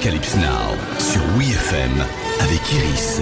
Apocalypse Now sur WeFM avec Iris.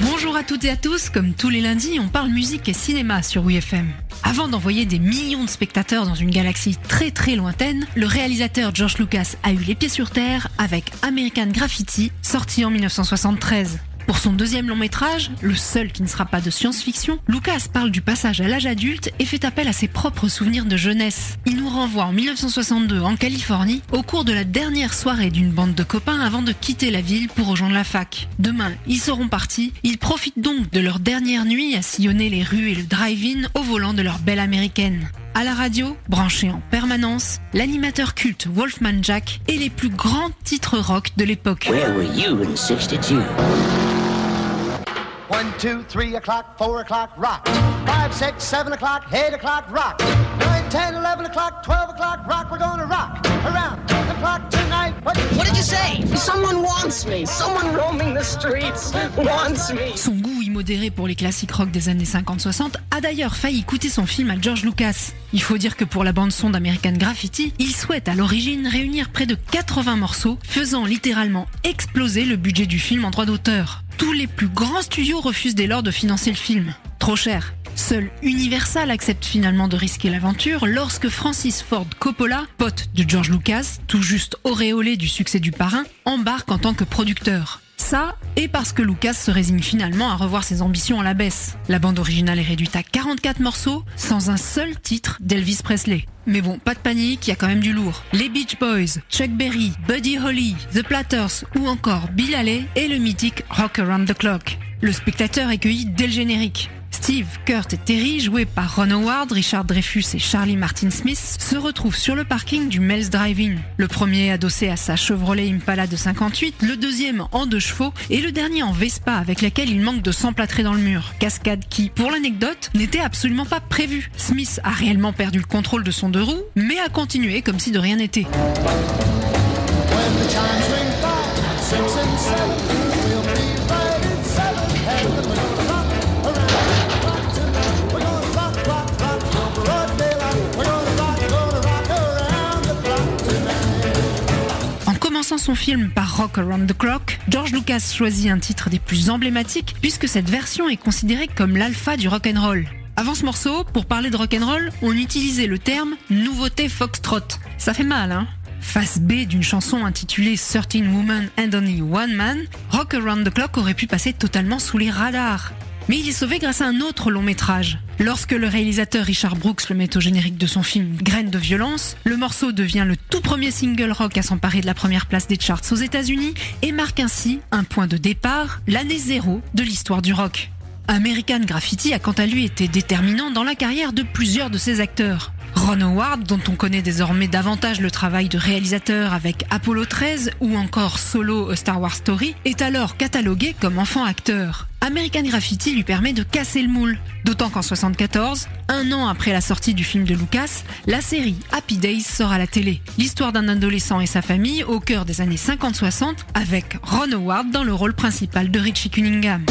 Bonjour à toutes et à tous, comme tous les lundis, on parle musique et cinéma sur WeFM. Avant d'envoyer des millions de spectateurs dans une galaxie très très lointaine, le réalisateur George Lucas a eu les pieds sur terre avec American Graffiti, sorti en 1973. Pour son deuxième long métrage, le seul qui ne sera pas de science-fiction, Lucas parle du passage à l'âge adulte et fait appel à ses propres souvenirs de jeunesse. Il nous renvoie en 1962 en Californie au cours de la dernière soirée d'une bande de copains avant de quitter la ville pour rejoindre la fac. Demain, ils seront partis, ils profitent donc de leur dernière nuit à sillonner les rues et le drive-in au volant de leur belle américaine. À la radio, branché en permanence, l'animateur culte Wolfman Jack et les plus grands titres rock de l'époque. Where were you in 62? 1, 2, 3 o'clock, 4 o'clock, rock. 5, 6, 7 o'clock, 8 o'clock, rock. 9, 10, 11 o'clock, 12 o'clock, rock. We're gonna rock around the clock tonight. What, What did you say? Someone wants me. Someone roaming the streets wants me. Son goût immodéré pour les classiques rock des années 50-60 a d'ailleurs failli coûter son film à George Lucas. Il faut dire que pour la bande-son d'American Graffiti, il souhaite à l'origine réunir près de 80 morceaux, faisant littéralement exploser le budget du film en droit d'auteur. Tous les plus grands studios refusent dès lors de financer le film. Trop cher. Seul Universal accepte finalement de risquer l'aventure lorsque Francis Ford Coppola, pote de George Lucas, tout juste auréolé du succès du parrain, embarque en tant que producteur. Ça, et parce que Lucas se résigne finalement à revoir ses ambitions à la baisse. La bande originale est réduite à 44 morceaux, sans un seul titre d'Elvis Presley. Mais bon, pas de panique, il y a quand même du lourd. Les Beach Boys, Chuck Berry, Buddy Holly, The Platters ou encore Bill Haley et le mythique Rock Around the Clock. Le spectateur est cueilli dès le générique. Steve, Kurt et Terry, joués par Ron Howard, Richard Dreyfus et Charlie Martin Smith, se retrouvent sur le parking du Mel's Drive-In. Le premier adossé à sa Chevrolet Impala de 58, le deuxième en deux chevaux et le dernier en Vespa avec laquelle il manque de s'emplâtrer dans le mur. Cascade qui, pour l'anecdote, n'était absolument pas prévue. Smith a réellement perdu le contrôle de son deux roues, mais a continué comme si de rien n'était. Son film par Rock Around the Clock, George Lucas choisit un titre des plus emblématiques puisque cette version est considérée comme l'alpha du rock and roll. Avant ce morceau, pour parler de rock and roll, on utilisait le terme nouveauté foxtrot. Ça fait mal, hein? Face B d'une chanson intitulée 13 Women and Only One Man, Rock Around the Clock aurait pu passer totalement sous les radars. Mais il est sauvé grâce à un autre long métrage. Lorsque le réalisateur Richard Brooks le met au générique de son film Graines de violence, le morceau devient le tout premier single rock à s'emparer de la première place des charts aux États-Unis et marque ainsi un point de départ, l'année zéro de l'histoire du rock. American Graffiti a quant à lui été déterminant dans la carrière de plusieurs de ses acteurs. Ron Howard, dont on connaît désormais davantage le travail de réalisateur avec Apollo 13 ou encore Solo Star Wars Story, est alors catalogué comme enfant acteur. American Graffiti lui permet de casser le moule. D'autant qu'en 74, un an après la sortie du film de Lucas, la série Happy Days sort à la télé. L'histoire d'un adolescent et sa famille au cœur des années 50-60 avec Ron Howard dans le rôle principal de Richie Cunningham.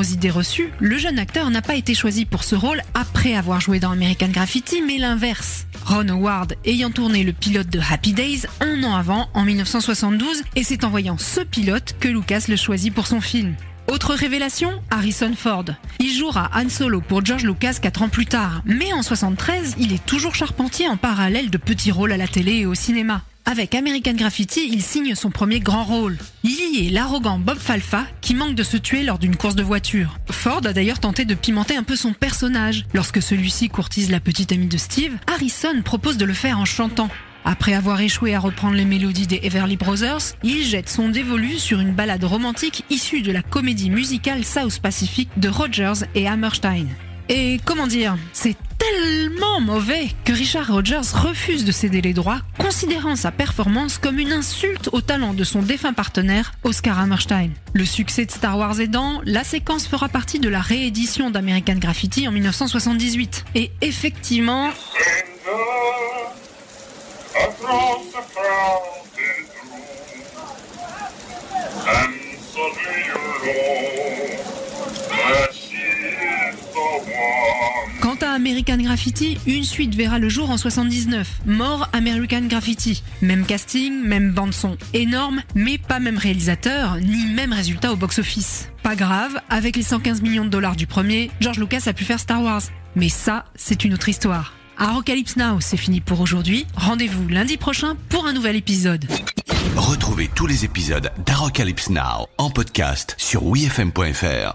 Aux idées reçues, le jeune acteur n'a pas été choisi pour ce rôle après avoir joué dans American Graffiti, mais l'inverse. Ron Howard ayant tourné le pilote de Happy Days un an avant, en 1972, et c'est en voyant ce pilote que Lucas le choisit pour son film. Autre révélation, Harrison Ford. Il jouera Han Solo pour George Lucas 4 ans plus tard, mais en 73, il est toujours charpentier en parallèle de petits rôles à la télé et au cinéma. Avec American Graffiti, il signe son premier grand rôle. Il y est l'arrogant Bob Falfa qui manque de se tuer lors d'une course de voiture. Ford a d'ailleurs tenté de pimenter un peu son personnage. Lorsque celui-ci courtise la petite amie de Steve, Harrison propose de le faire en chantant. Après avoir échoué à reprendre les mélodies des Everly Brothers, il jette son dévolu sur une ballade romantique issue de la comédie musicale South Pacific de Rogers et Hammerstein. Et comment dire, c'est tellement mauvais que Richard Rogers refuse de céder les droits, considérant sa performance comme une insulte au talent de son défunt partenaire, Oscar Hammerstein. Le succès de Star Wars aidant, la séquence fera partie de la réédition d'American Graffiti en 1978. Et effectivement, Quant à American Graffiti, une suite verra le jour en 79. Mort American Graffiti. Même casting, même bande-son. Énorme, mais pas même réalisateur, ni même résultat au box-office. Pas grave, avec les 115 millions de dollars du premier, George Lucas a pu faire Star Wars. Mais ça, c'est une autre histoire. Apocalypse Now, c'est fini pour aujourd'hui. Rendez-vous lundi prochain pour un nouvel épisode. Retrouvez tous les épisodes d'Arocalypse Now en podcast sur wfm.fr.